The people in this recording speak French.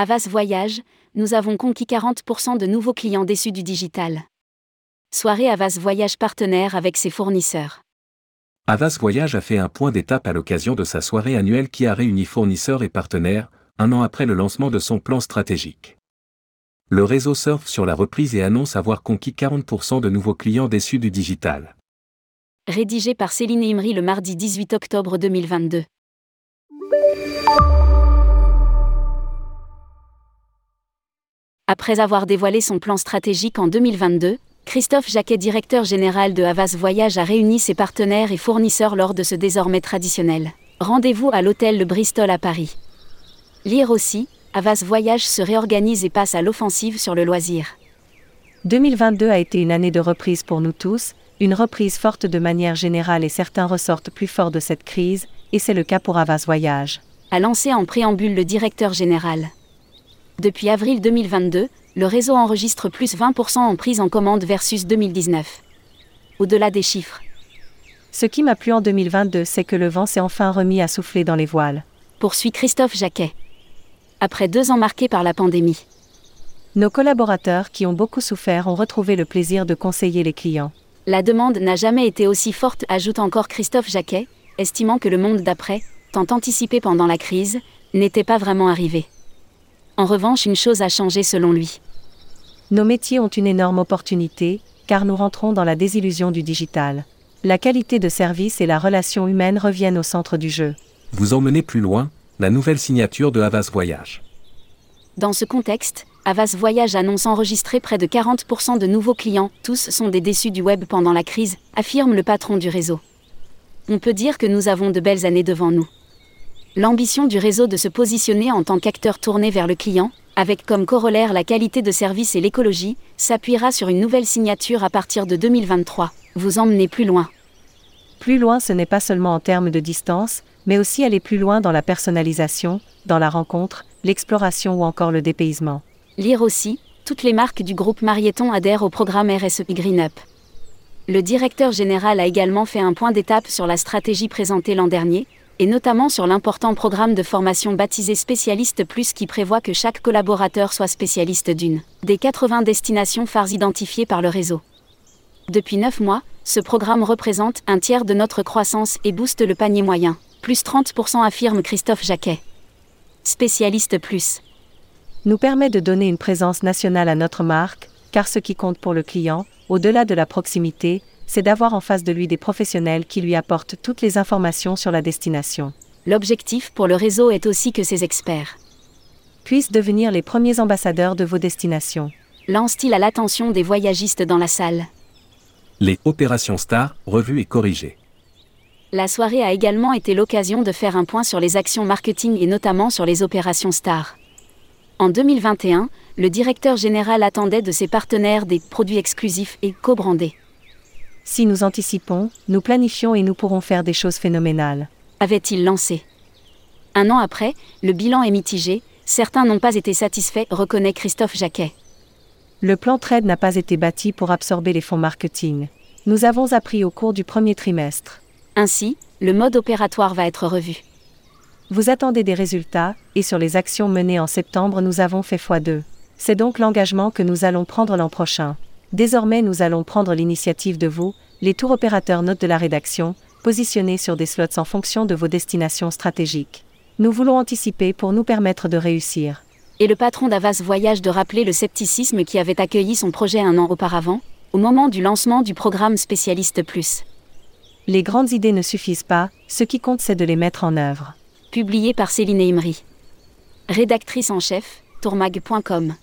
Avas Voyage, nous avons conquis 40% de nouveaux clients déçus du digital. Soirée Avas Voyage partenaire avec ses fournisseurs. Avas Voyage a fait un point d'étape à l'occasion de sa soirée annuelle qui a réuni fournisseurs et partenaires, un an après le lancement de son plan stratégique. Le réseau surfe sur la reprise et annonce avoir conquis 40% de nouveaux clients déçus du digital. Rédigé par Céline Imri le mardi 18 octobre 2022. Après avoir dévoilé son plan stratégique en 2022, Christophe Jacquet, directeur général de Havas Voyage, a réuni ses partenaires et fournisseurs lors de ce désormais traditionnel. Rendez-vous à l'hôtel Le Bristol à Paris. Lire aussi, Havas Voyage se réorganise et passe à l'offensive sur le loisir. 2022 a été une année de reprise pour nous tous, une reprise forte de manière générale et certains ressortent plus forts de cette crise, et c'est le cas pour Havas Voyage. A lancé en préambule le directeur général. Depuis avril 2022, le réseau enregistre plus 20% en prise en commande versus 2019. Au-delà des chiffres. Ce qui m'a plu en 2022, c'est que le vent s'est enfin remis à souffler dans les voiles. Poursuit Christophe Jacquet. Après deux ans marqués par la pandémie. Nos collaborateurs qui ont beaucoup souffert ont retrouvé le plaisir de conseiller les clients. La demande n'a jamais été aussi forte, ajoute encore Christophe Jacquet, estimant que le monde d'après, tant anticipé pendant la crise, n'était pas vraiment arrivé. En revanche, une chose a changé selon lui. Nos métiers ont une énorme opportunité, car nous rentrons dans la désillusion du digital. La qualité de service et la relation humaine reviennent au centre du jeu. Vous emmenez plus loin, la nouvelle signature de Havas Voyage. Dans ce contexte, Havas Voyage annonce enregistrer près de 40% de nouveaux clients, tous sont des déçus du web pendant la crise, affirme le patron du réseau. On peut dire que nous avons de belles années devant nous. L'ambition du réseau de se positionner en tant qu'acteur tourné vers le client, avec comme corollaire la qualité de service et l'écologie, s'appuiera sur une nouvelle signature à partir de 2023. Vous emmenez plus loin. Plus loin, ce n'est pas seulement en termes de distance, mais aussi aller plus loin dans la personnalisation, dans la rencontre, l'exploration ou encore le dépaysement. Lire aussi, toutes les marques du groupe Marieton adhèrent au programme RSE Green Up. Le directeur général a également fait un point d'étape sur la stratégie présentée l'an dernier, et notamment sur l'important programme de formation baptisé Spécialiste Plus qui prévoit que chaque collaborateur soit spécialiste d'une des 80 destinations phares identifiées par le réseau. Depuis 9 mois, ce programme représente un tiers de notre croissance et booste le panier moyen, plus 30% affirme Christophe Jacquet. Spécialiste Plus. Nous permet de donner une présence nationale à notre marque, car ce qui compte pour le client, au-delà de la proximité, c'est d'avoir en face de lui des professionnels qui lui apportent toutes les informations sur la destination. L'objectif pour le réseau est aussi que ces experts puissent devenir les premiers ambassadeurs de vos destinations. Lance-t-il à l'attention des voyagistes dans la salle Les opérations stars, revues et corrigées. La soirée a également été l'occasion de faire un point sur les actions marketing et notamment sur les opérations stars. En 2021, le directeur général attendait de ses partenaires des produits exclusifs et co-brandés. Si nous anticipons, nous planifions et nous pourrons faire des choses phénoménales. Avait-il lancé Un an après, le bilan est mitigé, certains n'ont pas été satisfaits, reconnaît Christophe Jacquet. Le plan trade n'a pas été bâti pour absorber les fonds marketing. Nous avons appris au cours du premier trimestre. Ainsi, le mode opératoire va être revu. Vous attendez des résultats, et sur les actions menées en septembre, nous avons fait x2. C'est donc l'engagement que nous allons prendre l'an prochain. Désormais, nous allons prendre l'initiative de vous, les tours opérateurs notes de la rédaction, positionnés sur des slots en fonction de vos destinations stratégiques. Nous voulons anticiper pour nous permettre de réussir. Et le patron d'Avas Voyage de rappeler le scepticisme qui avait accueilli son projet un an auparavant, au moment du lancement du programme Spécialiste Plus. Les grandes idées ne suffisent pas, ce qui compte c'est de les mettre en œuvre. Publié par Céline Imri. Rédactrice en chef, tourmag.com.